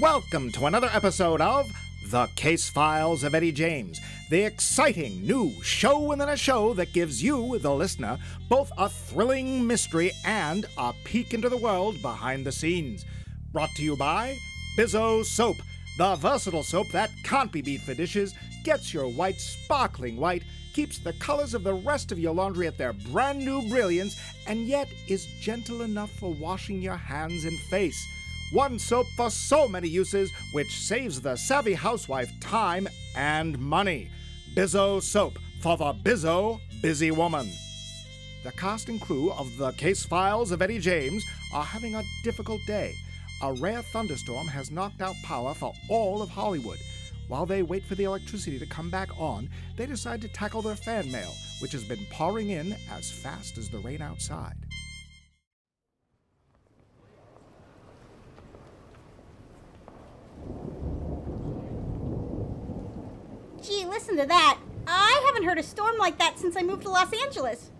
Welcome to another episode of The Case Files of Eddie James, the exciting new show within a show that gives you, the listener, both a thrilling mystery and a peek into the world behind the scenes. Brought to you by Bizzo Soap, the versatile soap that can't be beat for dishes, gets your white sparkling white, keeps the colors of the rest of your laundry at their brand new brilliance, and yet is gentle enough for washing your hands and face. One soap for so many uses, which saves the savvy housewife time and money. Bizzo Soap for the Bizzo Busy Woman. The cast and crew of the Case Files of Eddie James are having a difficult day. A rare thunderstorm has knocked out power for all of Hollywood. While they wait for the electricity to come back on, they decide to tackle their fan mail, which has been pouring in as fast as the rain outside. Gee, listen to that. I haven't heard a storm like that since I moved to Los Angeles.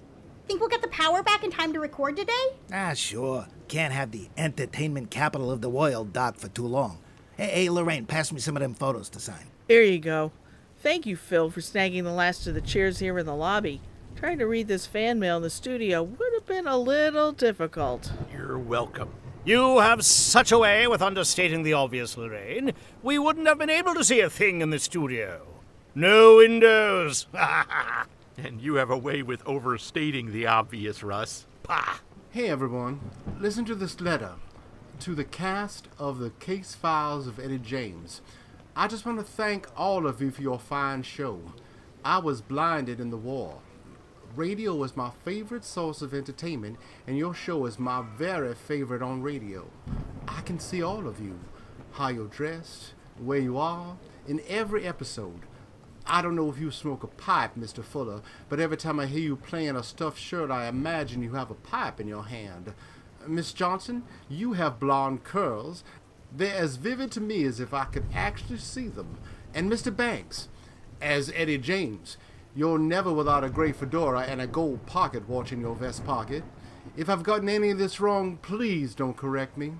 Think we'll get the power back in time to record today? Ah, sure. Can't have the entertainment capital of the world dark for too long. Hey, hey, Lorraine, pass me some of them photos to sign. Here you go. Thank you, Phil, for snagging the last of the chairs here in the lobby. Trying to read this fan mail in the studio would have been a little difficult. You're welcome. You have such a way with understating the obvious, Lorraine. We wouldn't have been able to see a thing in the studio. No windows. And you have a way with overstating the obvious, Russ. Pah. Hey everyone, listen to this letter to the cast of the Case Files of Eddie James. I just want to thank all of you for your fine show. I was blinded in the war. Radio is my favorite source of entertainment, and your show is my very favorite on radio. I can see all of you, how you're dressed, where you are, in every episode. I don't know if you smoke a pipe, Mr. Fuller, but every time I hear you playing a stuffed shirt, I imagine you have a pipe in your hand. Miss Johnson, you have blonde curls. They're as vivid to me as if I could actually see them. And Mr. Banks, as Eddie James, you're never without a gray fedora and a gold pocket watch in your vest pocket. If I've gotten any of this wrong, please don't correct me.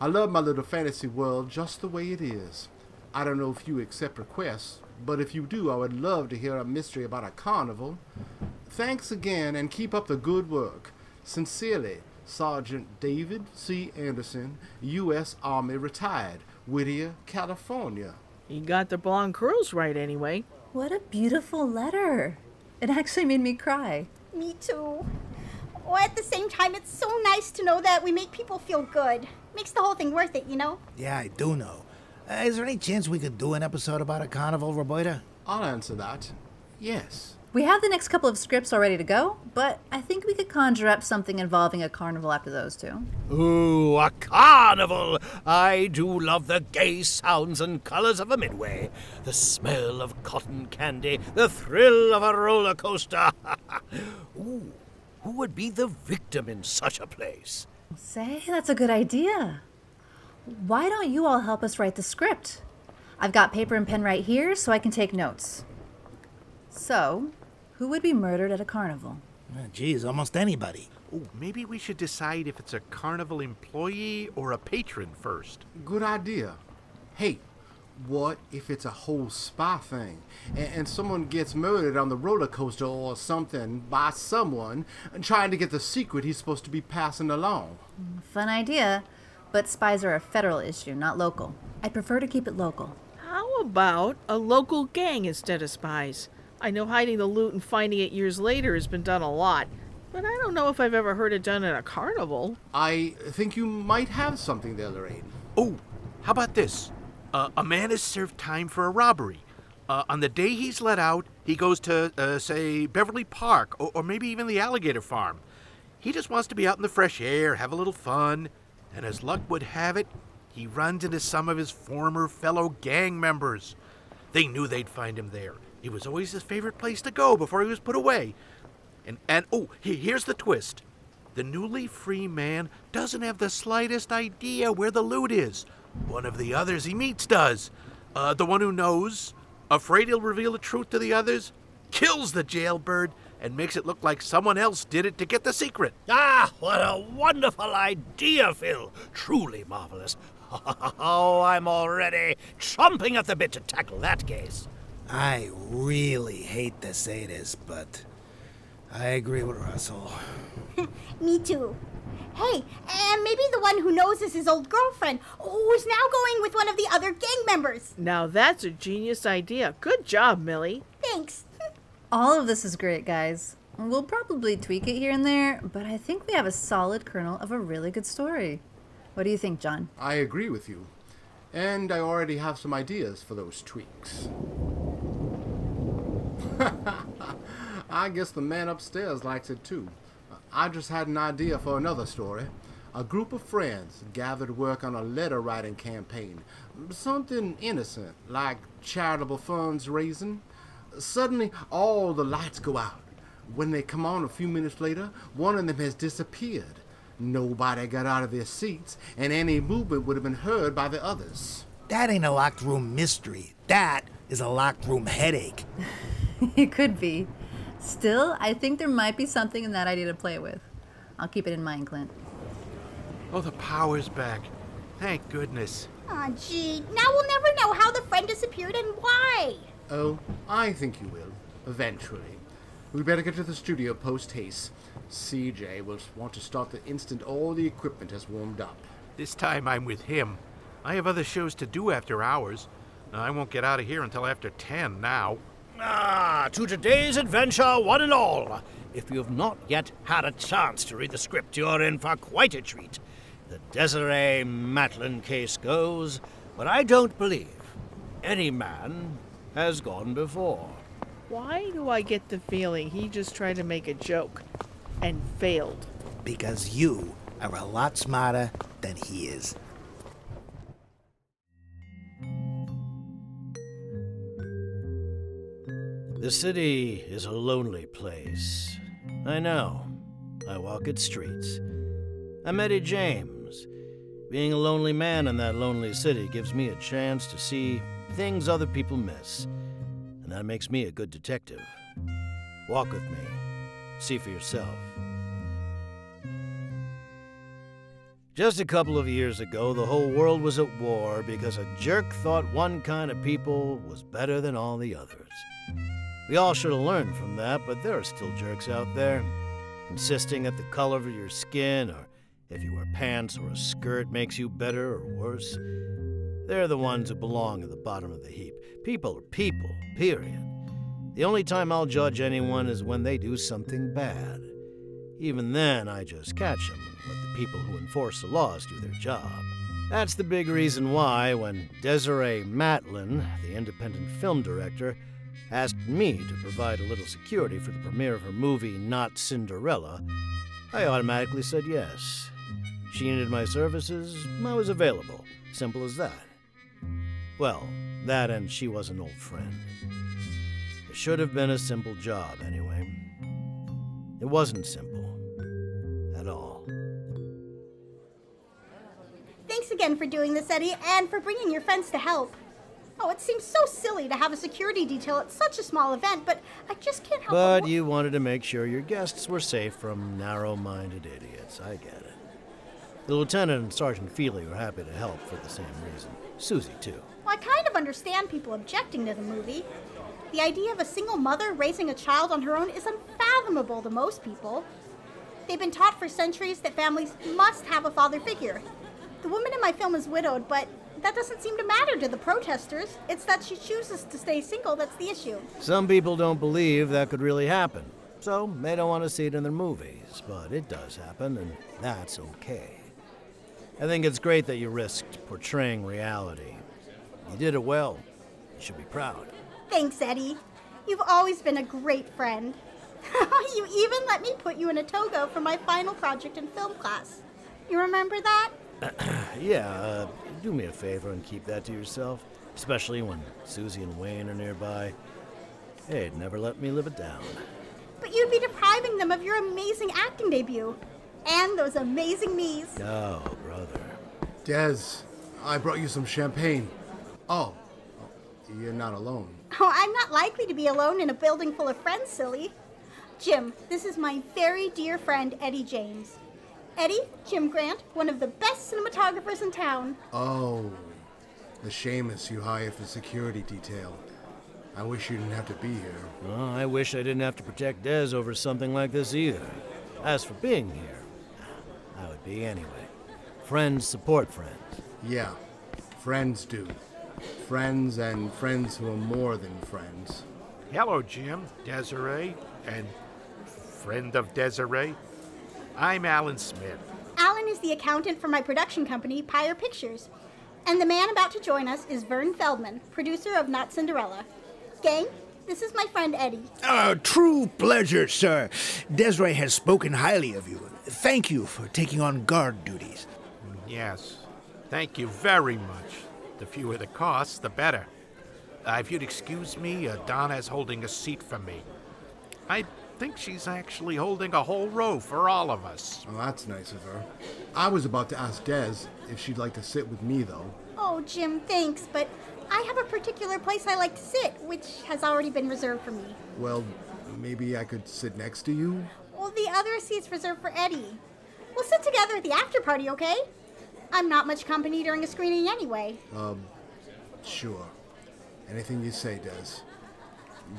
I love my little fantasy world just the way it is. I don't know if you accept requests, but if you do, I would love to hear a mystery about a carnival. Thanks again and keep up the good work. Sincerely, Sergeant David C. Anderson, U.S. Army retired, Whittier, California. You got the blonde curls right anyway. What a beautiful letter. It actually made me cry. Me too. Oh, at the same time, it's so nice to know that we make people feel good. Makes the whole thing worth it, you know? Yeah, I do know. Uh, is there any chance we could do an episode about a carnival, Roberta? I'll answer that. Yes. We have the next couple of scripts all ready to go, but I think we could conjure up something involving a carnival after those two. Ooh, a carnival! I do love the gay sounds and colors of a midway. The smell of cotton candy, the thrill of a roller coaster. Ooh, who would be the victim in such a place? Say, that's a good idea. Why don't you all help us write the script? I've got paper and pen right here so I can take notes. So, who would be murdered at a carnival? Uh, geez, almost anybody. Oh, maybe we should decide if it's a carnival employee or a patron first. Good idea. Hey, what if it's a whole spy thing and, and someone gets murdered on the roller coaster or something by someone trying to get the secret he's supposed to be passing along? Fun idea, but spies are a federal issue, not local. I'd prefer to keep it local. How about a local gang instead of spies? I know hiding the loot and finding it years later has been done a lot, but I don't know if I've ever heard it done at a carnival. I think you might have something there, Lorraine. Oh, how about this? Uh, a man is served time for a robbery. Uh, on the day he's let out, he goes to, uh, say, Beverly Park or, or maybe even the alligator farm. He just wants to be out in the fresh air, have a little fun, and as luck would have it, he runs into some of his former fellow gang members. They knew they'd find him there. It was always his favorite place to go before he was put away. And, and oh, he- here's the twist. The newly free man doesn't have the slightest idea where the loot is. One of the others he meets does. Uh, the one who knows, afraid he'll reveal the truth to the others, kills the jailbird and makes it look like someone else did it to get the secret. Ah, what a wonderful idea, Phil. Truly marvelous. Oh, I'm already chomping at the bit to tackle that case. I really hate to say this, but I agree with Russell. Me too. Hey, and maybe the one who knows is his old girlfriend, who is now going with one of the other gang members. Now that's a genius idea. Good job, Millie. Thanks. All of this is great, guys. We'll probably tweak it here and there, but I think we have a solid kernel of a really good story. What do you think, John? I agree with you. And I already have some ideas for those tweaks. I guess the man upstairs likes it too. I just had an idea for another story. A group of friends gathered work on a letter writing campaign. Something innocent, like charitable funds raising. Suddenly, all the lights go out. When they come on a few minutes later, one of them has disappeared. Nobody got out of their seats, and any movement would have been heard by the others. That ain't a locked room mystery. That is a locked room headache. it could be. Still, I think there might be something in that idea to play with. I'll keep it in mind, Clint. Oh, the power's back. Thank goodness. Aw, gee. Now we'll never know how the friend disappeared and why. Oh, I think you will, eventually. We better get to the studio post haste. CJ will want to start the instant all the equipment has warmed up. This time I'm with him. I have other shows to do after hours. I won't get out of here until after 10 now. Ah, to today's adventure, one and all. If you've not yet had a chance to read the script, you're in for quite a treat. The Desiree Matlin case goes, but I don't believe any man has gone before. Why do I get the feeling he just tried to make a joke and failed? Because you are a lot smarter than he is. The city is a lonely place. I know. I walk its streets. I'm Eddie James. Being a lonely man in that lonely city gives me a chance to see things other people miss. And that makes me a good detective. Walk with me. See for yourself. Just a couple of years ago, the whole world was at war because a jerk thought one kind of people was better than all the others. We all should have learned from that, but there are still jerks out there, insisting that the color of your skin or if you wear pants or a skirt makes you better or worse. They're the ones who belong at the bottom of the heap. People are people, period. The only time I'll judge anyone is when they do something bad. Even then, I just catch them and let the people who enforce the laws do their job. That's the big reason why, when Desiree Matlin, the independent film director, asked me to provide a little security for the premiere of her movie Not Cinderella, I automatically said yes. She needed my services, I was available. Simple as that. Well, that and she was an old friend. It should have been a simple job, anyway. It wasn't simple. At all. Thanks again for doing this, Eddie, and for bringing your friends to help. Oh, it seems so silly to have a security detail at such a small event, but I just can't help But you wanted to make sure your guests were safe from narrow minded idiots. I get it. The lieutenant and Sergeant Feely were happy to help for the same reason. Susie, too. Well, I kind of understand people objecting to the movie. The idea of a single mother raising a child on her own is unfathomable to most people. They've been taught for centuries that families must have a father figure. The woman in my film is widowed, but that doesn't seem to matter to the protesters. It's that she chooses to stay single that's the issue. Some people don't believe that could really happen, so they don't want to see it in their movies. But it does happen, and that's okay. I think it's great that you risked portraying reality. You did it well. You should be proud. Thanks, Eddie. You've always been a great friend. you even let me put you in a togo for my final project in film class. You remember that? Yeah, uh, do me a favor and keep that to yourself, especially when Susie and Wayne are nearby. They'd never let me live it down. But you'd be depriving them of your amazing acting debut. And those amazing knees. Oh, brother. Des, I brought you some champagne. Oh, you're not alone. Oh, I'm not likely to be alone in a building full of friends, silly. Jim, this is my very dear friend, Eddie James. Eddie, Jim Grant, one of the best cinematographers in town. Oh, the shamus you hire for security detail. I wish you didn't have to be here. Well, I wish I didn't have to protect Des over something like this either. As for being here, I would be anyway. Friends support friends. Yeah, friends do. Friends and friends who are more than friends. Hello, Jim, Desiree, and friend of Desiree. I'm Allen Smith. Allen is the accountant for my production company, Pyre Pictures. And the man about to join us is Vern Feldman, producer of Not Cinderella. Gang, this is my friend Eddie. A true pleasure, sir. Desiree has spoken highly of you. Thank you for taking on guard duties. Yes, thank you very much. The fewer the costs, the better. Uh, if you'd excuse me, uh, Donna's holding a seat for me. I think she's actually holding a whole row for all of us. Well, that's nice of her. I was about to ask Des if she'd like to sit with me, though. Oh, Jim, thanks, but I have a particular place I like to sit, which has already been reserved for me. Well, maybe I could sit next to you? Well, the other seat's reserved for Eddie. We'll sit together at the after party, okay? I'm not much company during a screening anyway. Um, sure. Anything you say, Des.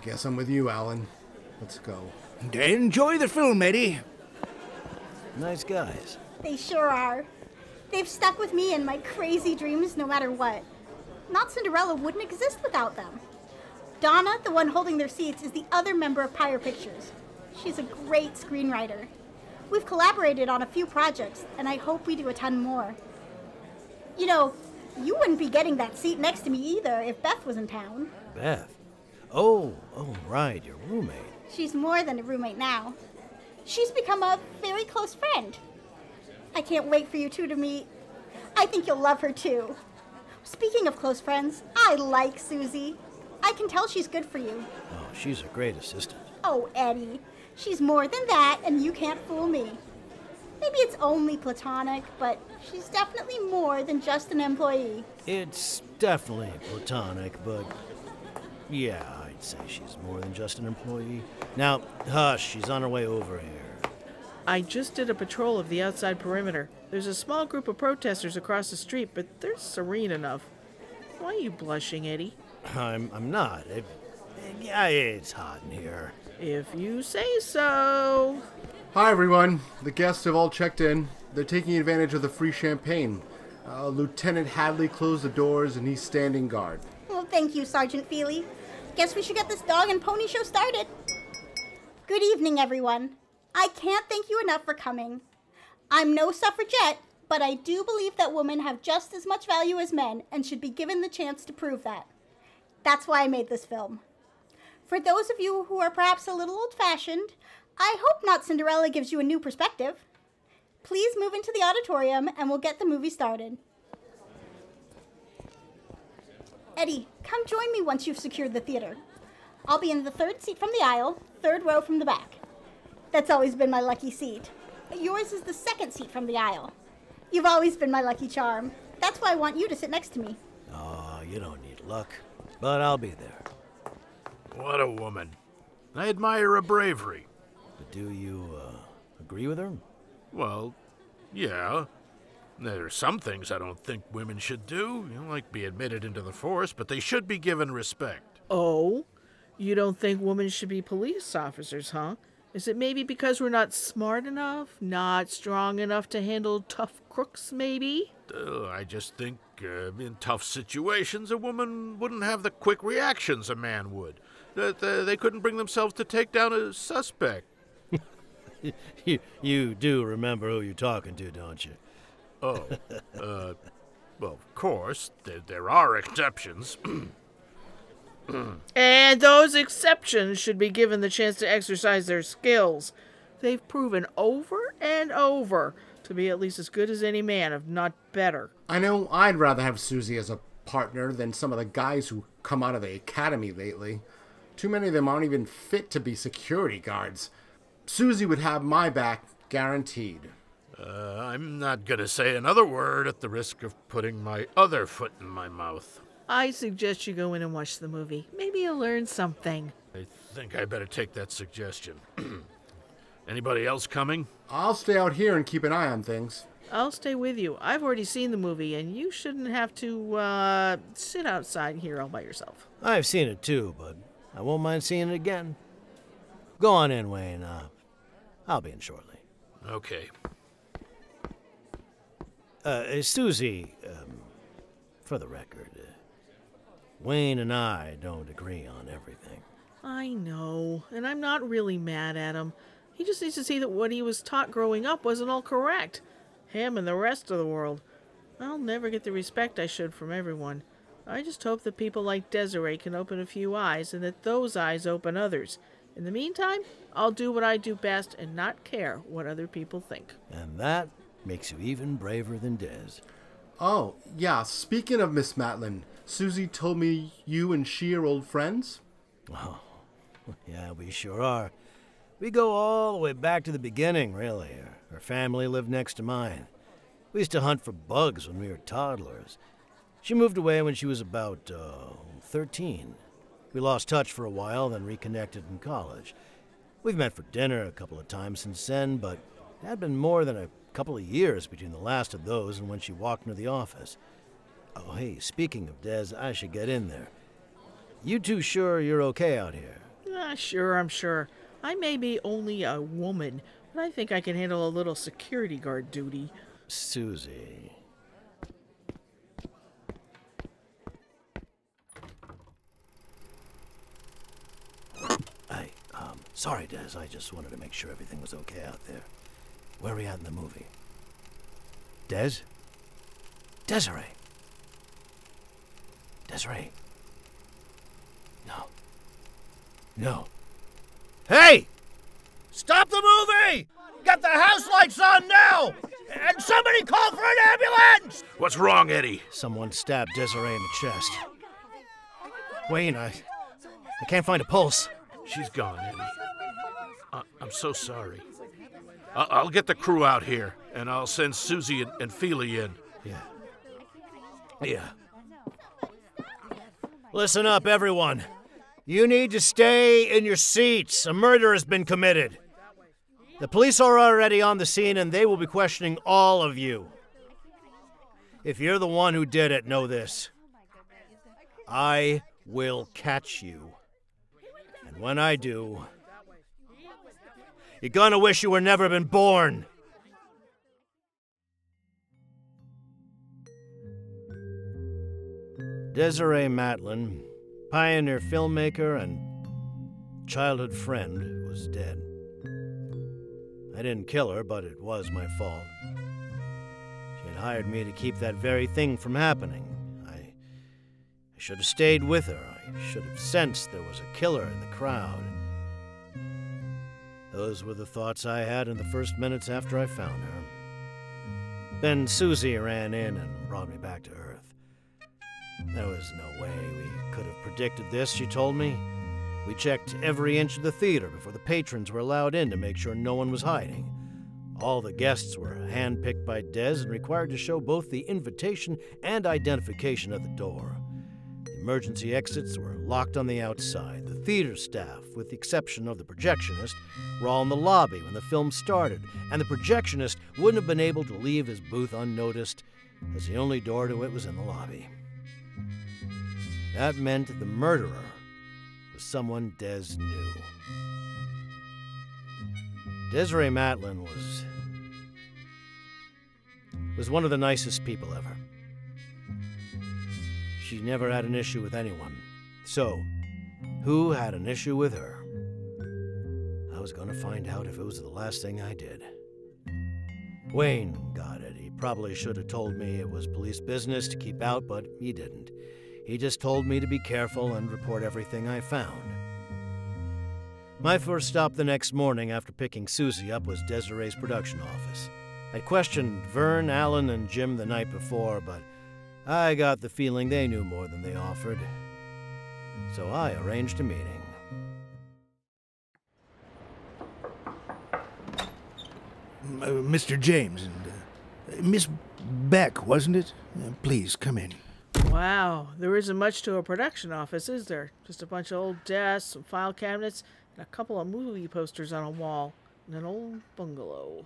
Guess I'm with you, Allen. Let's go. Enjoy the film, Eddie. Nice guys. They sure are. They've stuck with me in my crazy dreams no matter what. Not Cinderella wouldn't exist without them. Donna, the one holding their seats, is the other member of Pyre Pictures. She's a great screenwriter. We've collaborated on a few projects, and I hope we do a ton more. You know, you wouldn't be getting that seat next to me either if Beth was in town. Beth. Oh, oh, right, your roommate. She's more than a roommate now. She's become a very close friend. I can't wait for you two to meet. I think you'll love her too. Speaking of close friends, I like Susie. I can tell she's good for you. Oh, she's a great assistant. Oh, Eddie, she's more than that, and you can't fool me. Maybe it's only platonic, but she's definitely more than just an employee. It's definitely platonic, but yeah, I'd say she's more than just an employee. Now, hush, she's on her way over here. I just did a patrol of the outside perimeter. There's a small group of protesters across the street, but they're serene enough. Why are you blushing, Eddie? I'm, I'm not. It, yeah, it's hot in here. If you say so. Hi, everyone. The guests have all checked in. They're taking advantage of the free champagne. Uh, Lieutenant Hadley closed the doors and he's standing guard. Well, thank you, Sergeant Feely. Guess we should get this dog and pony show started. Good evening, everyone. I can't thank you enough for coming. I'm no suffragette, but I do believe that women have just as much value as men and should be given the chance to prove that. That's why I made this film. For those of you who are perhaps a little old fashioned, I hope Not Cinderella gives you a new perspective. Please move into the auditorium and we'll get the movie started. Eddie, come join me once you've secured the theater. I'll be in the third seat from the aisle, third row from the back. That's always been my lucky seat. Yours is the second seat from the aisle. You've always been my lucky charm. That's why I want you to sit next to me. Oh, you don't need luck. But I'll be there. What a woman. I admire her bravery. But do you, uh, agree with her? Well, yeah. There are some things I don't think women should do, you know, like be admitted into the force, but they should be given respect. Oh? You don't think women should be police officers, huh? Is it maybe because we're not smart enough? Not strong enough to handle tough crooks, maybe? Uh, I just think uh, in tough situations, a woman wouldn't have the quick reactions a man would. That uh, they couldn't bring themselves to take down a suspect. you, you do remember who you're talking to, don't you? Oh, uh, well, of course, there, there are exceptions. and those exceptions should be given the chance to exercise their skills. They've proven over and over to be at least as good as any man, if not better. I know I'd rather have Susie as a partner than some of the guys who come out of the academy lately. Too many of them aren't even fit to be security guards. Susie would have my back, guaranteed. Uh, I'm not going to say another word at the risk of putting my other foot in my mouth. I suggest you go in and watch the movie. Maybe you'll learn something. I think I better take that suggestion. Anybody else coming? I'll stay out here and keep an eye on things. I'll stay with you. I've already seen the movie, and you shouldn't have to uh, sit outside here all by yourself. I've seen it too, but I won't mind seeing it again. Go on in, Wayne. Uh, I'll be in shortly. Okay. Uh, Susie, um, for the record, uh, Wayne and I don't agree on everything. I know, and I'm not really mad at him. He just needs to see that what he was taught growing up wasn't all correct. Him and the rest of the world. I'll never get the respect I should from everyone. I just hope that people like Desiree can open a few eyes and that those eyes open others. In the meantime, I'll do what I do best and not care what other people think. And that makes you even braver than Des. Oh, yeah, speaking of Miss Matlin, Susie told me you and she are old friends? Oh, yeah, we sure are. We go all the way back to the beginning, really. Her, her family lived next to mine. We used to hunt for bugs when we were toddlers. She moved away when she was about uh, 13. We lost touch for a while, then reconnected in college. We've met for dinner a couple of times since then, but it had been more than a couple of years between the last of those and when she walked into the office. Oh, hey, speaking of Des, I should get in there. You two sure you're okay out here? Ah, sure, I'm sure. I may be only a woman, but I think I can handle a little security guard duty. Susie. I, um, sorry, Des. I just wanted to make sure everything was okay out there. Where are we at in the movie? Des? Desiree. Desiree. No. No. Hey! Stop the movie! Get the house lights on now! And somebody call for an ambulance! What's wrong, Eddie? Someone stabbed Desiree in the chest. Wayne, I. I can't find a pulse. She's gone, Eddie. I'm so sorry. I- I'll get the crew out here, and I'll send Susie and, and Feely in. Yeah. Yeah. Listen up, everyone. You need to stay in your seats. A murder has been committed. The police are already on the scene and they will be questioning all of you. If you're the one who did it, know this I will catch you. And when I do, you're gonna wish you were never been born. Desiree Matlin, pioneer filmmaker and childhood friend, was dead. I didn't kill her, but it was my fault. She had hired me to keep that very thing from happening. I, I should have stayed with her. I should have sensed there was a killer in the crowd. Those were the thoughts I had in the first minutes after I found her. Then Susie ran in and brought me back to Earth. There was no way we could have predicted this, she told me. We checked every inch of the theater before the patrons were allowed in to make sure no one was hiding. All the guests were handpicked by Des and required to show both the invitation and identification at the door. The emergency exits were locked on the outside. The theater staff, with the exception of the projectionist, were all in the lobby when the film started, and the projectionist wouldn't have been able to leave his booth unnoticed, as the only door to it was in the lobby. That meant the murderer was someone Des knew. Desiree Matlin was was one of the nicest people ever. She never had an issue with anyone. So, who had an issue with her? I was going to find out if it was the last thing I did. Wayne got it. He probably should have told me it was police business to keep out, but he didn't. He just told me to be careful and report everything I found. My first stop the next morning after picking Susie up was Desiree's production office. I'd questioned Vern, Allen, and Jim the night before, but I got the feeling they knew more than they offered. So I arranged a meeting. Uh, Mr. James and uh, Miss Beck, wasn't it? Uh, please come in. Wow, there isn't much to a production office, is there? Just a bunch of old desks, some file cabinets, and a couple of movie posters on a wall. in an old bungalow.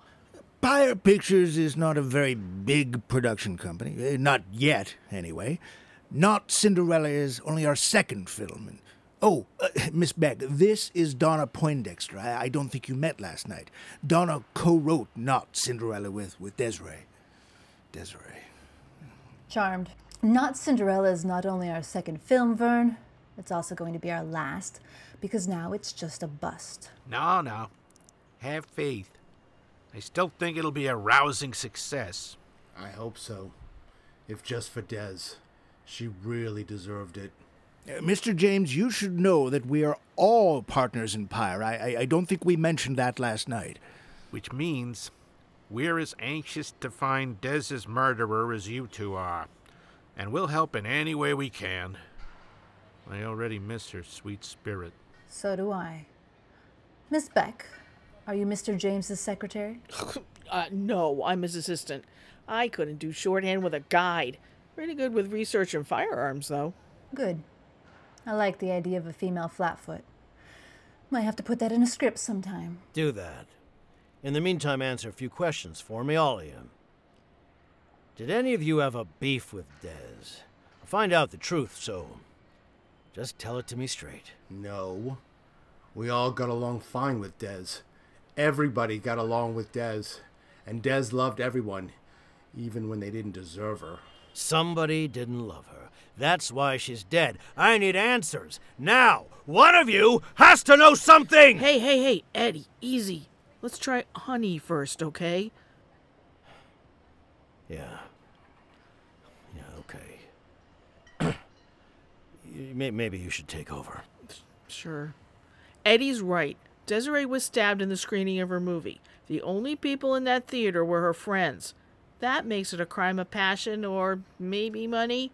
Pyre Pictures is not a very big production company. eh, Not yet, anyway. Not Cinderella is only our second film. And, oh, uh, Miss Beck, this is Donna Poindexter. I, I don't think you met last night. Donna co-wrote Not Cinderella with, with Desiree. Desiree. Charmed. Not Cinderella is not only our second film, Vern, it's also going to be our last, because now it's just a bust. No, no. Have faith. I still think it'll be a rousing success. I hope so. If just for Des. She really deserved it. Uh, Mr. James, you should know that we are all partners in Pyre. I, I, I don't think we mentioned that last night. Which means we're as anxious to find Des's murderer as you two are. And we'll help in any way we can. I already miss her sweet spirit. So do I. Miss Beck, are you Mr. James's secretary? Uh, no, I'm his assistant. I couldn't do shorthand with a guide. Pretty good with research and firearms, though. Good. I like the idea of a female flatfoot. Might have to put that in a script sometime. Do that. In the meantime, answer a few questions for me, all of you. Did any of you have a beef with Dez? I'll find out the truth, so just tell it to me straight. No. We all got along fine with Des. Everybody got along with Des. And Des loved everyone, even when they didn't deserve her. Somebody didn't love her. That's why she's dead. I need answers. Now, one of you has to know something! Hey, hey, hey, Eddie, easy. Let's try honey first, okay? Yeah. Yeah, okay. Maybe you should take over. Sure. Eddie's right. Desiree was stabbed in the screening of her movie. The only people in that theater were her friends. That makes it a crime of passion or maybe money.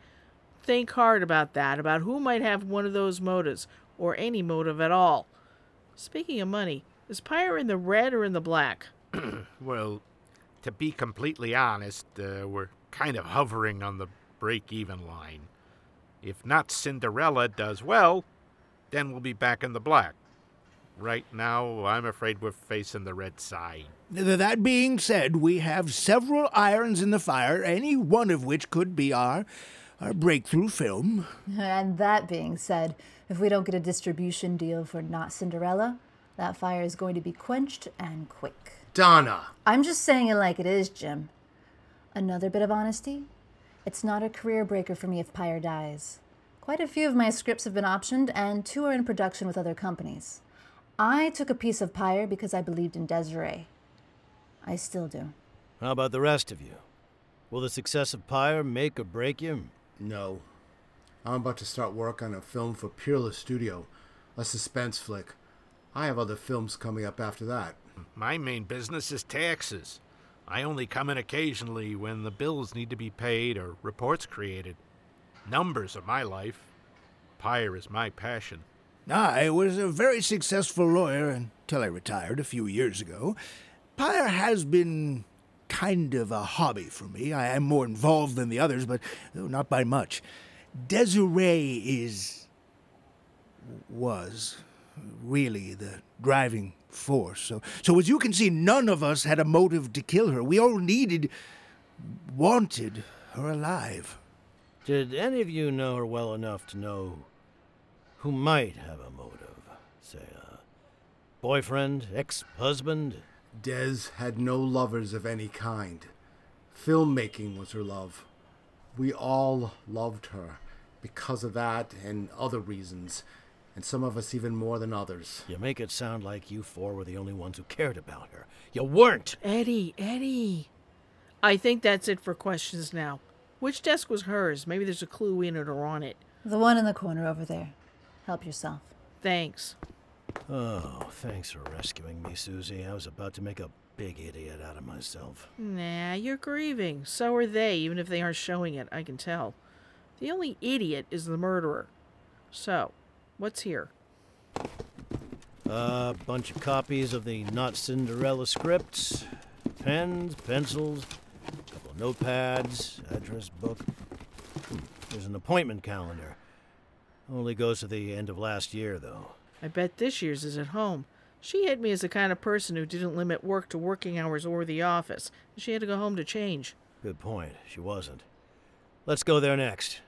Think hard about that, about who might have one of those motives, or any motive at all. Speaking of money, is Pyre in the red or in the black? Well, to be completely honest, uh, we're kind of hovering on the break even line. If not Cinderella does well, then we'll be back in the black. Right now, I'm afraid we're facing the red side. That being said, we have several irons in the fire, any one of which could be our, our breakthrough film. And that being said, if we don't get a distribution deal for Not Cinderella, that fire is going to be quenched and quick. Donna! I'm just saying it like it is, Jim. Another bit of honesty? It's not a career breaker for me if Pyre dies. Quite a few of my scripts have been optioned, and two are in production with other companies. I took a piece of Pyre because I believed in Desiree. I still do. How about the rest of you? Will the success of Pyre make or break you? No. I'm about to start work on a film for Peerless Studio, a suspense flick. I have other films coming up after that. My main business is taxes. I only come in occasionally when the bills need to be paid or reports created. Numbers are my life. Pyre is my passion. I was a very successful lawyer until I retired a few years ago. Pyre has been kind of a hobby for me. I am more involved than the others, but not by much. Desiree is. was really the driving force. So, so as you can see, none of us had a motive to kill her. We all needed, wanted her alive. Did any of you know her well enough to know who might have a motive? Say, a boyfriend, ex husband? Des had no lovers of any kind. Filmmaking was her love. We all loved her because of that and other reasons, and some of us even more than others. You make it sound like you four were the only ones who cared about her. You weren't! Eddie, Eddie. I think that's it for questions now. Which desk was hers? Maybe there's a clue in it or on it. The one in the corner over there. Help yourself. Thanks. Oh, thanks for rescuing me, Susie. I was about to make a big idiot out of myself. Nah, you're grieving. So are they, even if they aren't showing it, I can tell. The only idiot is the murderer. So, what's here? A bunch of copies of the Not Cinderella scripts, pens, pencils, a couple of notepads, address book. There's an appointment calendar. Only goes to the end of last year, though. I bet this year's is at home. She hit me as the kind of person who didn't limit work to working hours or the office. She had to go home to change. Good point. She wasn't. Let's go there next.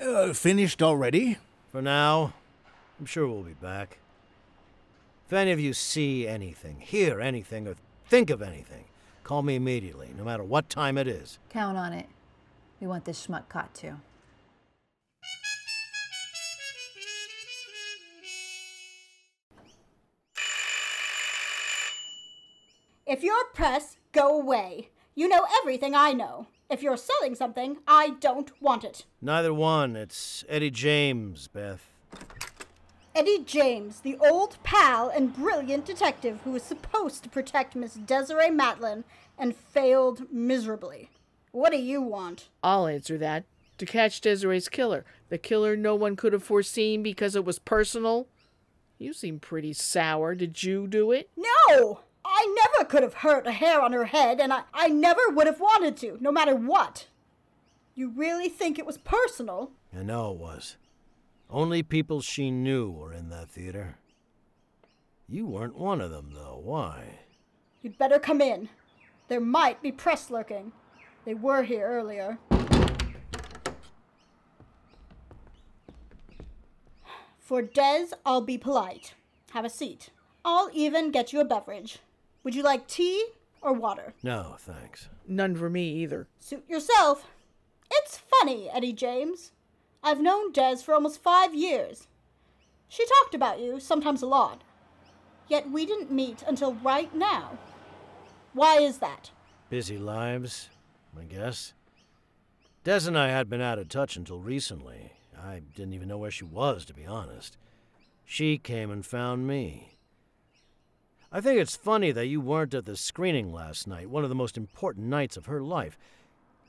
Uh, finished already? For now, I'm sure we'll be back. If any of you see anything, hear anything, or think of anything, call me immediately, no matter what time it is. Count on it. We want this schmuck caught too. If you're press, go away. You know everything I know. If you're selling something, I don't want it. Neither one. It's Eddie James, Beth. Eddie James, the old pal and brilliant detective who was supposed to protect Miss Desiree Matlin and failed miserably. What do you want? I'll answer that. To catch Desiree's killer. The killer no one could have foreseen because it was personal. You seem pretty sour. Did you do it? No! I never could have hurt a hair on her head, and I, I never would have wanted to, no matter what. You really think it was personal? I know it was. Only people she knew were in that theater. You weren't one of them, though. Why? You'd better come in. There might be press lurking. They were here earlier. For Des, I'll be polite. Have a seat. I'll even get you a beverage. Would you like tea or water? No, thanks. None for me either. Suit yourself. It's funny, Eddie James. I've known Des for almost five years. She talked about you, sometimes a lot. Yet we didn't meet until right now. Why is that? Busy lives, I guess. Des and I had been out of touch until recently. I didn't even know where she was, to be honest. She came and found me. I think it's funny that you weren't at the screening last night, one of the most important nights of her life.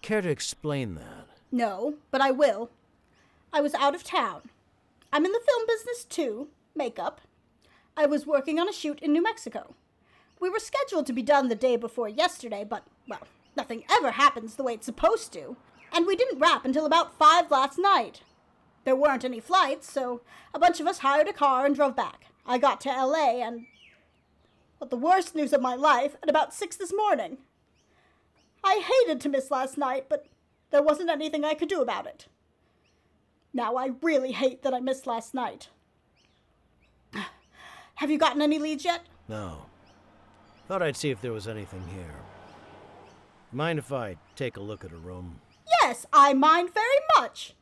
Care to explain that? No, but I will. I was out of town. I'm in the film business too, makeup. I was working on a shoot in New Mexico. We were scheduled to be done the day before yesterday, but, well, nothing ever happens the way it's supposed to. And we didn't wrap until about five last night. There weren't any flights, so a bunch of us hired a car and drove back. I got to LA and but the worst news of my life at about six this morning. I hated to miss last night, but there wasn't anything I could do about it. Now I really hate that I missed last night. Have you gotten any leads yet? No. Thought I'd see if there was anything here. Mind if I take a look at her room? Yes, I mind very much.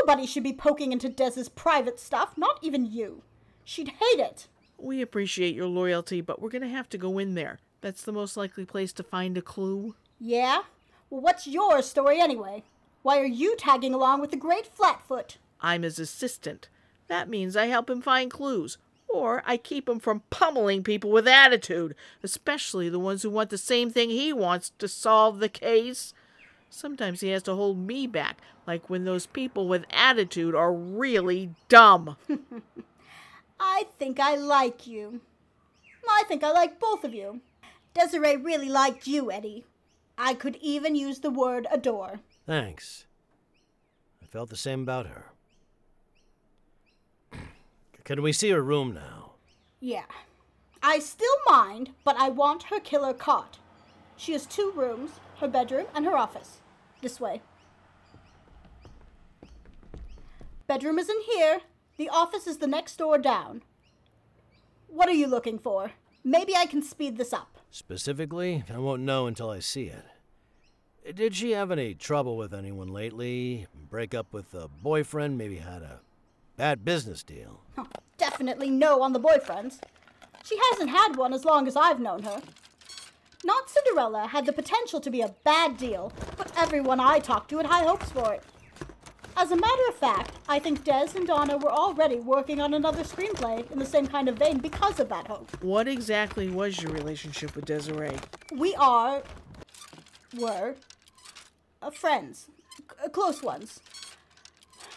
Nobody should be poking into Des's private stuff, not even you. She'd hate it. We appreciate your loyalty, but we're going to have to go in there. That's the most likely place to find a clue. Yeah? Well, what's your story anyway? Why are you tagging along with the great Flatfoot? I'm his assistant. That means I help him find clues, or I keep him from pummeling people with attitude, especially the ones who want the same thing he wants to solve the case. Sometimes he has to hold me back, like when those people with attitude are really dumb. I think I like you. I think I like both of you. Desiree really liked you, Eddie. I could even use the word adore. Thanks. I felt the same about her. Can we see her room now? Yeah. I still mind, but I want her killer caught. She has two rooms her bedroom and her office. This way. Bedroom is in here, the office is the next door down. What are you looking for? Maybe I can speed this up. Specifically, I won't know until I see it. Did she have any trouble with anyone lately? Break up with a boyfriend? Maybe had a bad business deal? Huh, definitely no on the boyfriends. She hasn't had one as long as I've known her. Not Cinderella had the potential to be a bad deal, but everyone I talked to had high hopes for it. As a matter of fact, I think Des and Donna were already working on another screenplay in the same kind of vein because of that hope. What exactly was your relationship with Desiree? We are, were, uh, friends, c- close ones.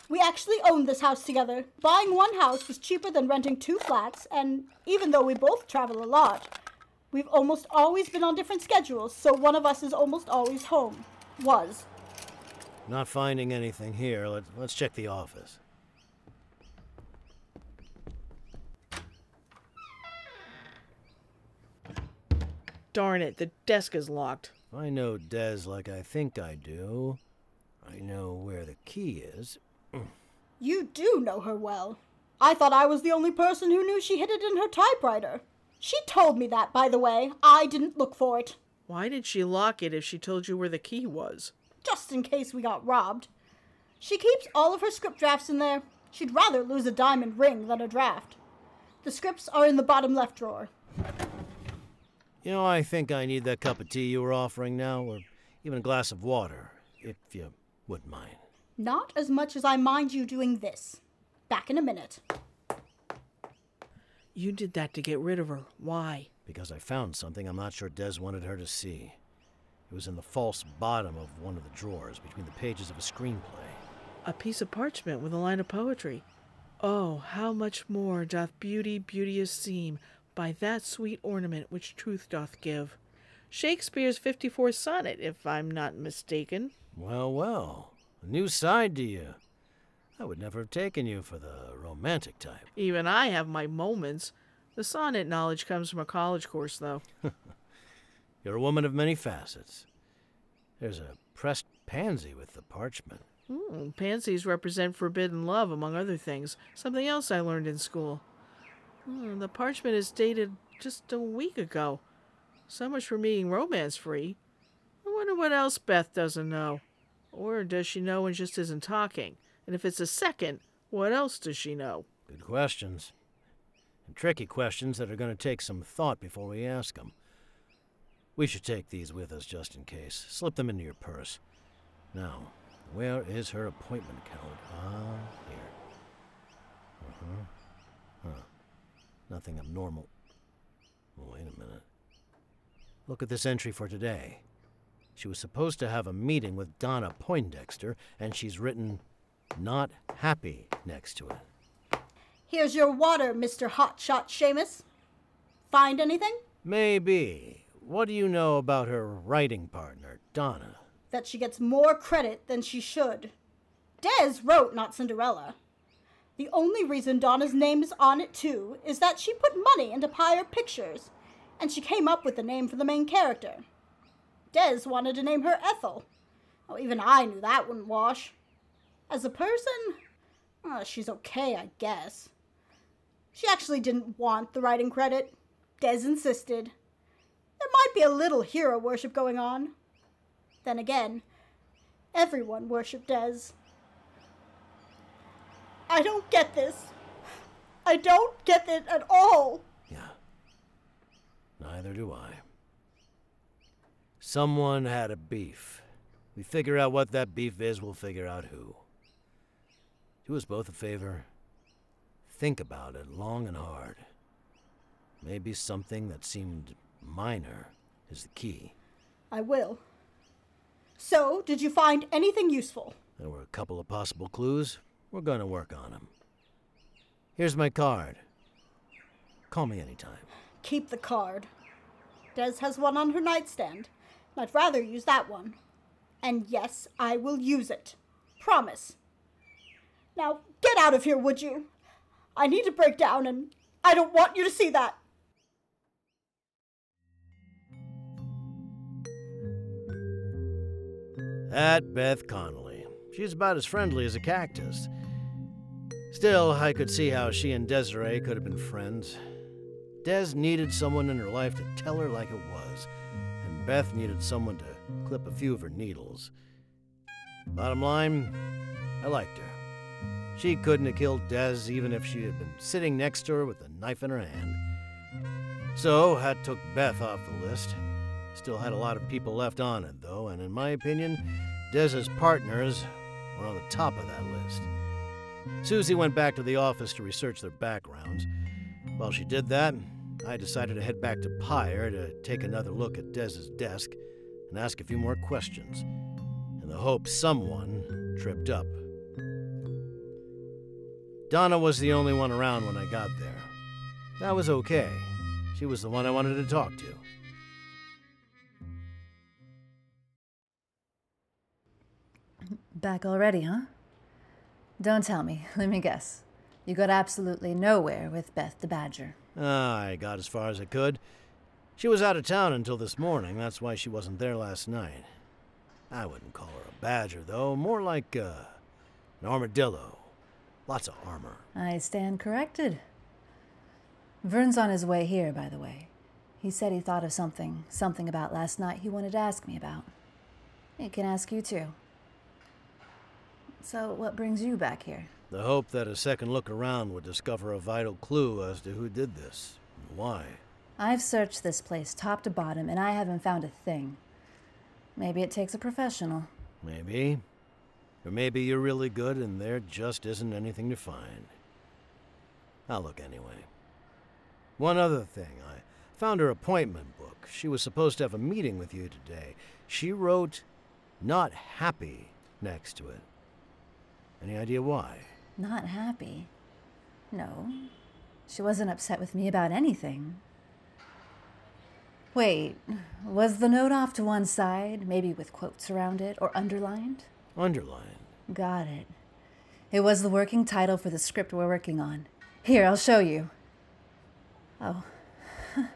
We actually own this house together. Buying one house was cheaper than renting two flats, and even though we both travel a lot, we've almost always been on different schedules, so one of us is almost always home. Was. Not finding anything here. Let, let's check the office. Darn it, the desk is locked. I know Des like I think I do. I know where the key is. You do know her well. I thought I was the only person who knew she hid it in her typewriter. She told me that, by the way. I didn't look for it. Why did she lock it if she told you where the key was? Just in case we got robbed. She keeps all of her script drafts in there. She'd rather lose a diamond ring than a draft. The scripts are in the bottom left drawer. You know, I think I need that cup of tea you were offering now, or even a glass of water, if you wouldn't mind. Not as much as I mind you doing this. Back in a minute. You did that to get rid of her. Why? Because I found something I'm not sure Des wanted her to see. It was in the false bottom of one of the drawers between the pages of a screenplay. A piece of parchment with a line of poetry. Oh, how much more doth beauty beauteous seem by that sweet ornament which truth doth give. Shakespeare's 54th sonnet, if I'm not mistaken. Well, well, a new side to you. I would never have taken you for the romantic type. Even I have my moments. The sonnet knowledge comes from a college course, though. You're a woman of many facets. There's a pressed pansy with the parchment. Hmm, pansies represent forbidden love, among other things. Something else I learned in school. Hmm, the parchment is dated just a week ago. So much for being romance free. I wonder what else Beth doesn't know. Or does she know and just isn't talking? And if it's a second, what else does she know? Good questions. And tricky questions that are going to take some thought before we ask them. We should take these with us just in case. Slip them into your purse. Now, where is her appointment calendar? Ah, here. Uh huh. Huh. Nothing abnormal. Wait a minute. Look at this entry for today. She was supposed to have a meeting with Donna Poindexter, and she's written not happy next to it. Here's your water, Mr. Hotshot shamus. Find anything? Maybe. What do you know about her writing partner, Donna? That she gets more credit than she should. Des wrote Not Cinderella. The only reason Donna's name is on it, too, is that she put money into Pyre Pictures, and she came up with the name for the main character. Des wanted to name her Ethel. Oh, even I knew that wouldn't wash. As a person, oh, she's okay, I guess. She actually didn't want the writing credit. Des insisted. There might be a little hero worship going on. Then again, everyone worshipped Des. I don't get this. I don't get it at all. Yeah. Neither do I. Someone had a beef. We figure out what that beef is, we'll figure out who. Do us both a favor. Think about it long and hard. Maybe something that seemed minor is the key. I will. So, did you find anything useful? There were a couple of possible clues. We're going to work on them. Here's my card. Call me anytime. Keep the card. Des has one on her nightstand. I'd rather use that one. And yes, I will use it. Promise. Now, get out of here, would you? I need to break down, and I don't want you to see that. At Beth Connolly. She's about as friendly as a cactus. Still, I could see how she and Desiree could have been friends. Des needed someone in her life to tell her like it was, Beth needed someone to clip a few of her needles. Bottom line, I liked her. She couldn't have killed Des even if she had been sitting next to her with a knife in her hand. So, I took Beth off the list. Still had a lot of people left on it, though, and in my opinion, Des's partners were on the top of that list. Susie went back to the office to research their backgrounds. While she did that, I decided to head back to Pyre to take another look at Des's desk and ask a few more questions, in the hope someone tripped up. Donna was the only one around when I got there. That was okay. She was the one I wanted to talk to. Back already, huh? Don't tell me. Let me guess. You got absolutely nowhere with Beth the Badger. Ah, I got as far as I could. She was out of town until this morning. That's why she wasn't there last night. I wouldn't call her a badger, though. More like uh, an armadillo. Lots of armor. I stand corrected. Vern's on his way here, by the way. He said he thought of something, something about last night he wanted to ask me about. He can ask you too. So, what brings you back here? The hope that a second look around would discover a vital clue as to who did this and why. I've searched this place top to bottom and I haven't found a thing. Maybe it takes a professional. Maybe. Or maybe you're really good and there just isn't anything to find. I'll look anyway. One other thing, I found her appointment book. She was supposed to have a meeting with you today. She wrote, not happy, next to it. Any idea why? Not happy. No. She wasn't upset with me about anything. Wait, was the note off to one side, maybe with quotes around it, or underlined? Underline. Got it. It was the working title for the script we're working on. Here, I'll show you. Oh.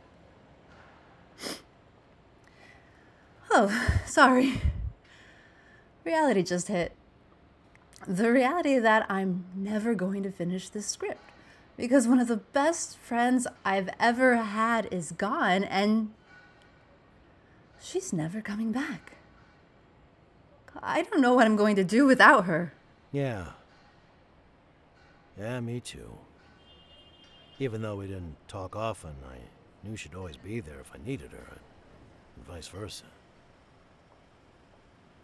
oh, sorry. Reality just hit. The reality that I'm never going to finish this script because one of the best friends I've ever had is gone and she's never coming back. I don't know what I'm going to do without her. Yeah. Yeah, me too. Even though we didn't talk often, I knew she'd always be there if I needed her, and vice versa.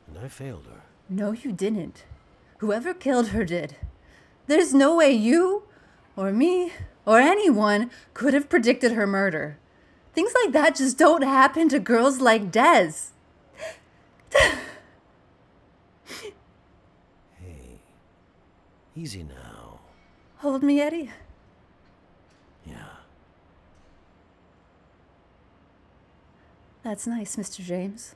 And I failed her. No, you didn't. Whoever killed her did. There's no way you, or me, or anyone could have predicted her murder. Things like that just don't happen to girls like Des. Hey, easy now. Hold me, Eddie. Yeah. That's nice, Mr. James.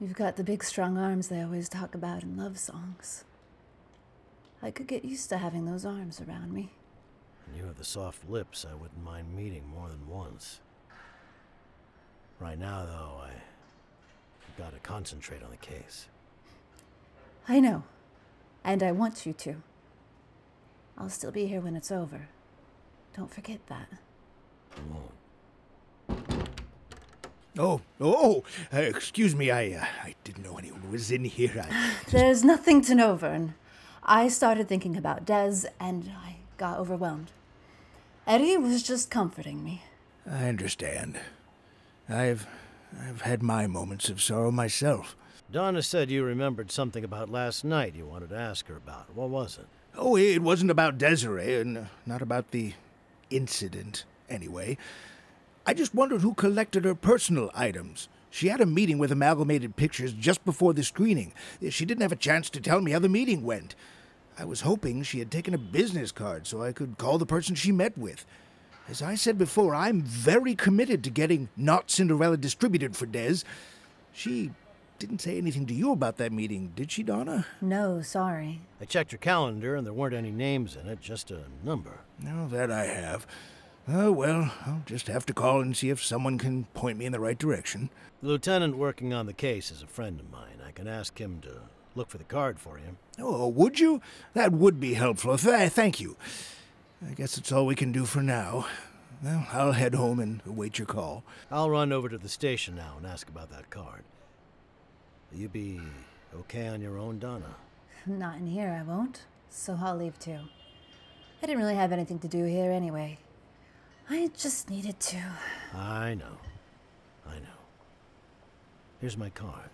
You've got the big, strong arms they always talk about in love songs. I could get used to having those arms around me. And you have the soft lips I wouldn't mind meeting more than once. Right now, though, I. I've got to concentrate on the case. I know. And I want you to. I'll still be here when it's over. Don't forget that. I won't. Oh, oh, uh, excuse me. I, uh, I didn't know anyone was in here. I, There's nothing to know, Vern. I started thinking about Des, and I got overwhelmed. Eddie was just comforting me. I understand. I've, I've had my moments of sorrow myself. Donna said you remembered something about last night you wanted to ask her about. What was it? Oh, it wasn't about Desiree, and not about the incident, anyway. I just wondered who collected her personal items. She had a meeting with Amalgamated Pictures just before the screening. She didn't have a chance to tell me how the meeting went. I was hoping she had taken a business card so I could call the person she met with. As I said before, I'm very committed to getting Not Cinderella distributed for Des. She didn't say anything to you about that meeting, did she, Donna? No, sorry. I checked her calendar and there weren't any names in it, just a number. No, that I have. Oh, well, I'll just have to call and see if someone can point me in the right direction. The lieutenant working on the case is a friend of mine. I can ask him to look for the card for you. Oh, would you? That would be helpful. Th- thank you. I guess that's all we can do for now. Well, I'll head home and await your call. I'll run over to the station now and ask about that card. Will you be okay on your own, Donna? Not in here, I won't. So I'll leave too. I didn't really have anything to do here anyway. I just needed to. I know. I know. Here's my card.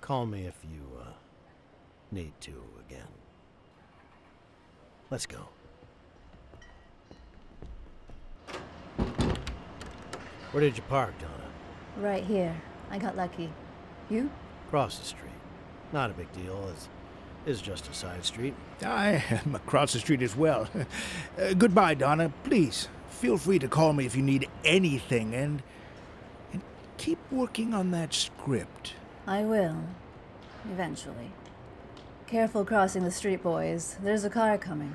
Call me if you, uh, need to again. Let's go. Where did you park, Donna? Right here. I got lucky. You? Across the street. Not a big deal. It's, it's just a side street. I am across the street as well. Uh, goodbye, Donna. Please, feel free to call me if you need anything, and, and keep working on that script. I will. Eventually. Careful crossing the street, boys. There's a car coming.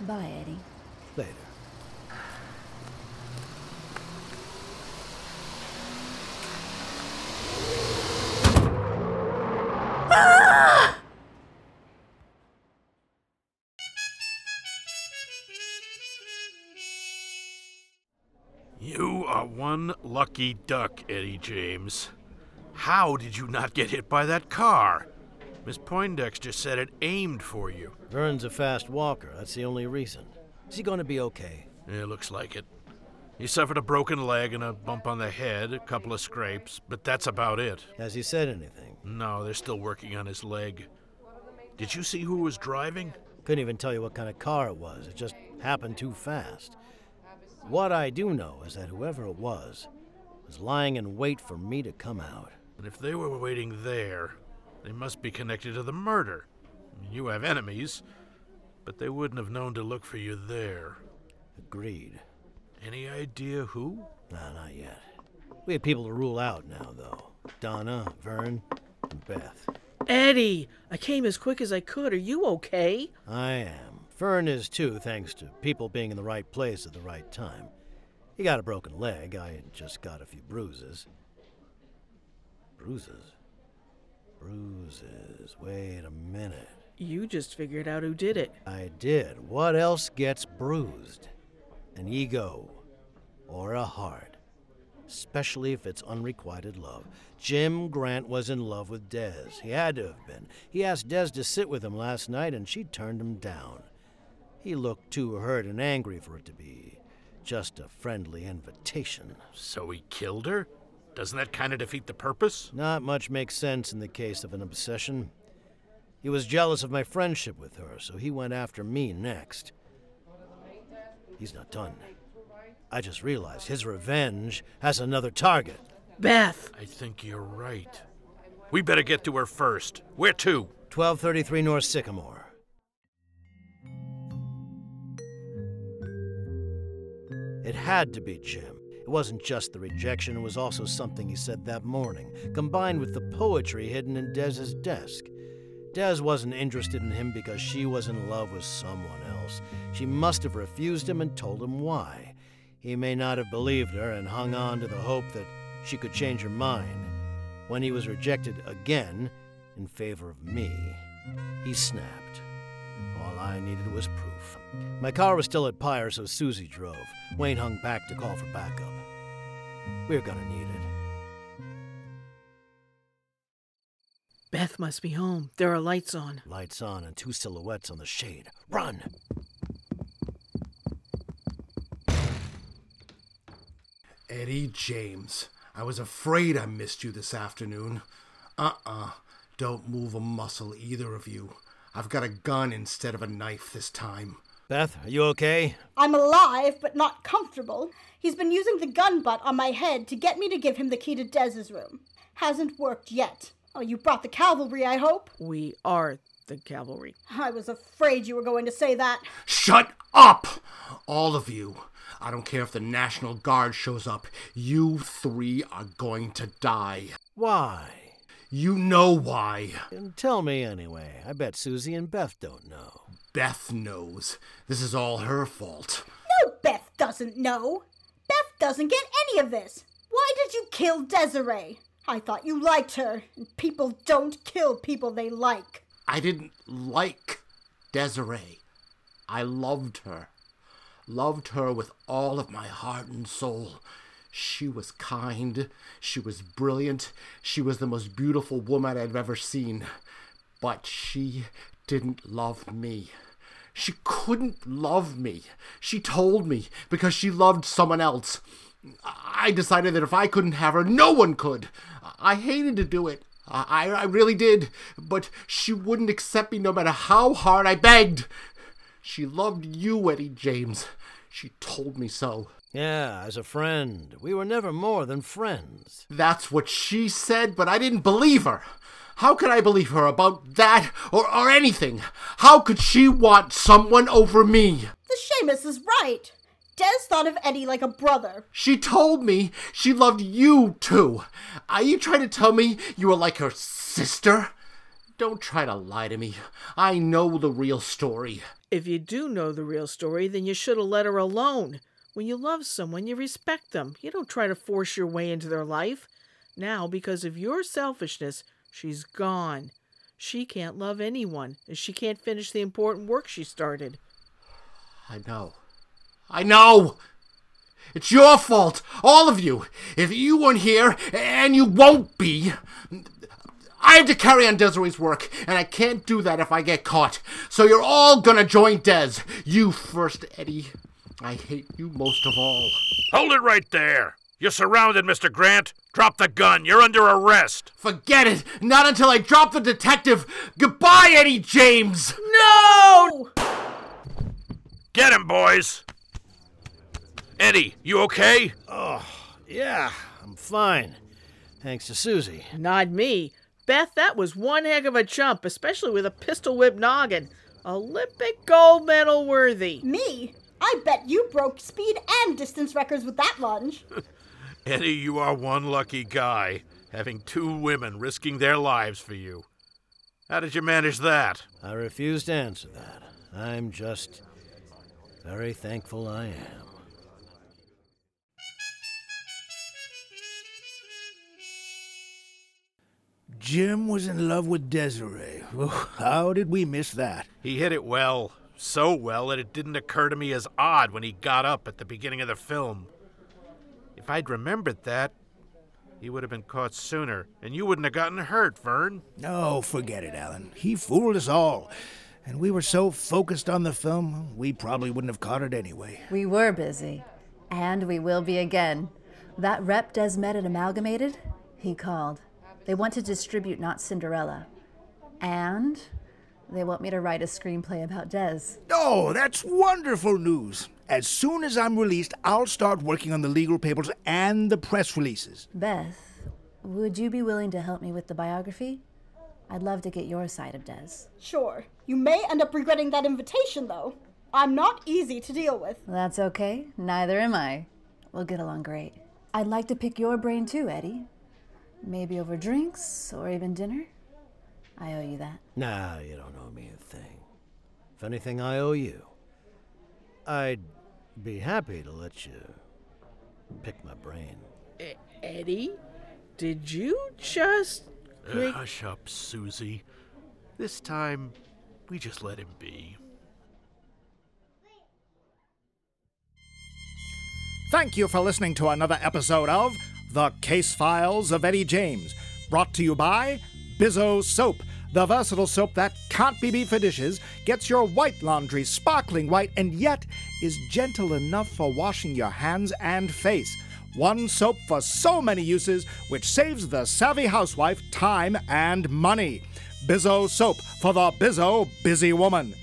Bye, Eddie. Later. One lucky duck, Eddie James. How did you not get hit by that car? Miss Poindexter said it aimed for you. Vern's a fast walker. That's the only reason. Is he going to be okay? Yeah, looks like it. He suffered a broken leg and a bump on the head, a couple of scrapes, but that's about it. Has he said anything? No, they're still working on his leg. Did you see who was driving? Couldn't even tell you what kind of car it was. It just happened too fast. What I do know is that whoever it was was lying in wait for me to come out. And if they were waiting there, they must be connected to the murder. You have enemies, but they wouldn't have known to look for you there. Agreed. Any idea who? Nah, not yet. We have people to rule out now, though Donna, Vern, and Beth. Eddie, I came as quick as I could. Are you okay? I am. Vern is too, thanks to people being in the right place at the right time. He got a broken leg. I just got a few bruises. Bruises? Bruises. Wait a minute. You just figured out who did it. I did. What else gets bruised? An ego or a heart, especially if it's unrequited love. Jim Grant was in love with Des. He had to have been. He asked Des to sit with him last night, and she turned him down. He looked too hurt and angry for it to be just a friendly invitation. So he killed her? Doesn't that kind of defeat the purpose? Not much makes sense in the case of an obsession. He was jealous of my friendship with her, so he went after me next. He's not done. I just realized his revenge has another target. Beth! I think you're right. We better get to her first. Where to? 1233 North Sycamore. It had to be Jim. It wasn't just the rejection, it was also something he said that morning, combined with the poetry hidden in Des's desk. Des wasn't interested in him because she was in love with someone else. She must have refused him and told him why. He may not have believed her and hung on to the hope that she could change her mind. When he was rejected again in favor of me, he snapped. All I needed was proof. My car was still at Pyre, so Susie drove. Wayne hung back to call for backup. We are gonna need it. Beth must be home. There are lights on. Lights on and two silhouettes on the shade. Run! Eddie James, I was afraid I missed you this afternoon. Uh uh-uh. uh. do not move a muscle, either of you. I've got a gun instead of a knife this time. Beth, are you okay? I'm alive, but not comfortable. He's been using the gun butt on my head to get me to give him the key to Des's room. Hasn't worked yet. Oh, you brought the cavalry, I hope? We are the cavalry. I was afraid you were going to say that. Shut up! All of you. I don't care if the National Guard shows up. You three are going to die. Why? You know why. Tell me anyway. I bet Susie and Beth don't know. Beth knows. This is all her fault. No, Beth doesn't know. Beth doesn't get any of this. Why did you kill Desiree? I thought you liked her, and people don't kill people they like. I didn't like Desiree. I loved her. Loved her with all of my heart and soul. She was kind. She was brilliant. She was the most beautiful woman I've ever seen. But she didn't love me. She couldn't love me. She told me because she loved someone else. I decided that if I couldn't have her, no one could. I hated to do it. I, I really did. But she wouldn't accept me no matter how hard I begged. She loved you, Eddie James. She told me so. Yeah, as a friend. We were never more than friends. That's what she said, but I didn't believe her. How could I believe her about that or, or anything? How could she want someone over me? The shamus is right. Des thought of Eddie like a brother. She told me she loved you too. Are you trying to tell me you were like her sister? Don't try to lie to me. I know the real story. If you do know the real story, then you should have let her alone. When you love someone, you respect them. You don't try to force your way into their life. Now, because of your selfishness, she's gone. She can't love anyone, and she can't finish the important work she started. I know. I know! It's your fault, all of you. If you weren't here, and you won't be, I have to carry on Desiree's work, and I can't do that if I get caught. So you're all gonna join Des. You first, Eddie. I hate you most of all. Hold it right there. You're surrounded, Mr. Grant. Drop the gun. You're under arrest. Forget it. Not until I drop the detective. Goodbye, Eddie James. No! Get him, boys. Eddie, you okay? Oh, yeah, I'm fine. Thanks to Susie. Not me. Beth, that was one heck of a jump, especially with a pistol whip noggin. Olympic gold medal worthy. Me? I bet you broke speed and distance records with that lunge. Eddie, you are one lucky guy, having two women risking their lives for you. How did you manage that? I refuse to answer that. I'm just very thankful I am. Jim was in love with Desiree. Oh, how did we miss that? He hit it well, so well that it didn't occur to me as odd when he got up at the beginning of the film. If I'd remembered that, he would have been caught sooner, and you wouldn't have gotten hurt, Vern. No, forget it, Allen. He fooled us all. And we were so focused on the film, we probably wouldn't have caught it anyway. We were busy. And we will be again. That rep Des met at Amalgamated, he called. They want to distribute Not Cinderella. And they want me to write a screenplay about Des. Oh, that's wonderful news. As soon as I'm released, I'll start working on the legal papers and the press releases. Beth, would you be willing to help me with the biography? I'd love to get your side of Des. Sure. You may end up regretting that invitation, though. I'm not easy to deal with. That's okay. Neither am I. We'll get along great. I'd like to pick your brain too, Eddie. Maybe over drinks or even dinner. I owe you that. Nah, you don't owe me a thing. If anything, I owe you. I'd be happy to let you pick my brain. E- Eddie, did you just. Uh, hush up, Susie. This time, we just let him be. Thank you for listening to another episode of The Case Files of Eddie James, brought to you by Bizzo Soap, the versatile soap that can't be beat for dishes, gets your white laundry sparkling white, and yet is gentle enough for washing your hands and face. One soap for so many uses, which saves the savvy housewife time and money. Bizzo Soap for the Bizzo busy woman.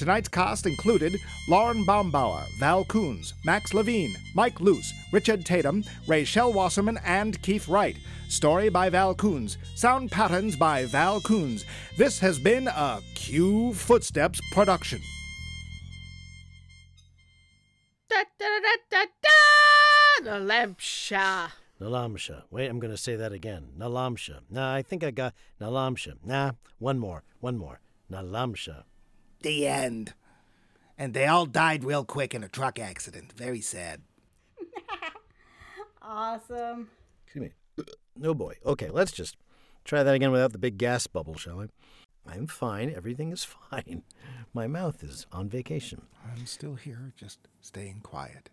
Tonight's cast included Lauren Baumbauer, Val Kuhns, Max Levine, Mike Luce, Richard Tatum, Raishel Wasserman, and Keith Wright. Story by Val Kuhns. Sound patterns by Val Kuhns. This has been a Q Footsteps production. Da da da da da! The Lampsha. Nalamsha. Wait, I'm going to say that again. Nalamsha. Nah, I think I got Nalamsha. Nah, one more. One more. Nalamsha. The end. And they all died real quick in a truck accident. Very sad. Awesome. Excuse me. No boy. Okay, let's just try that again without the big gas bubble, shall I? I'm fine. Everything is fine. My mouth is on vacation. I'm still here, just staying quiet.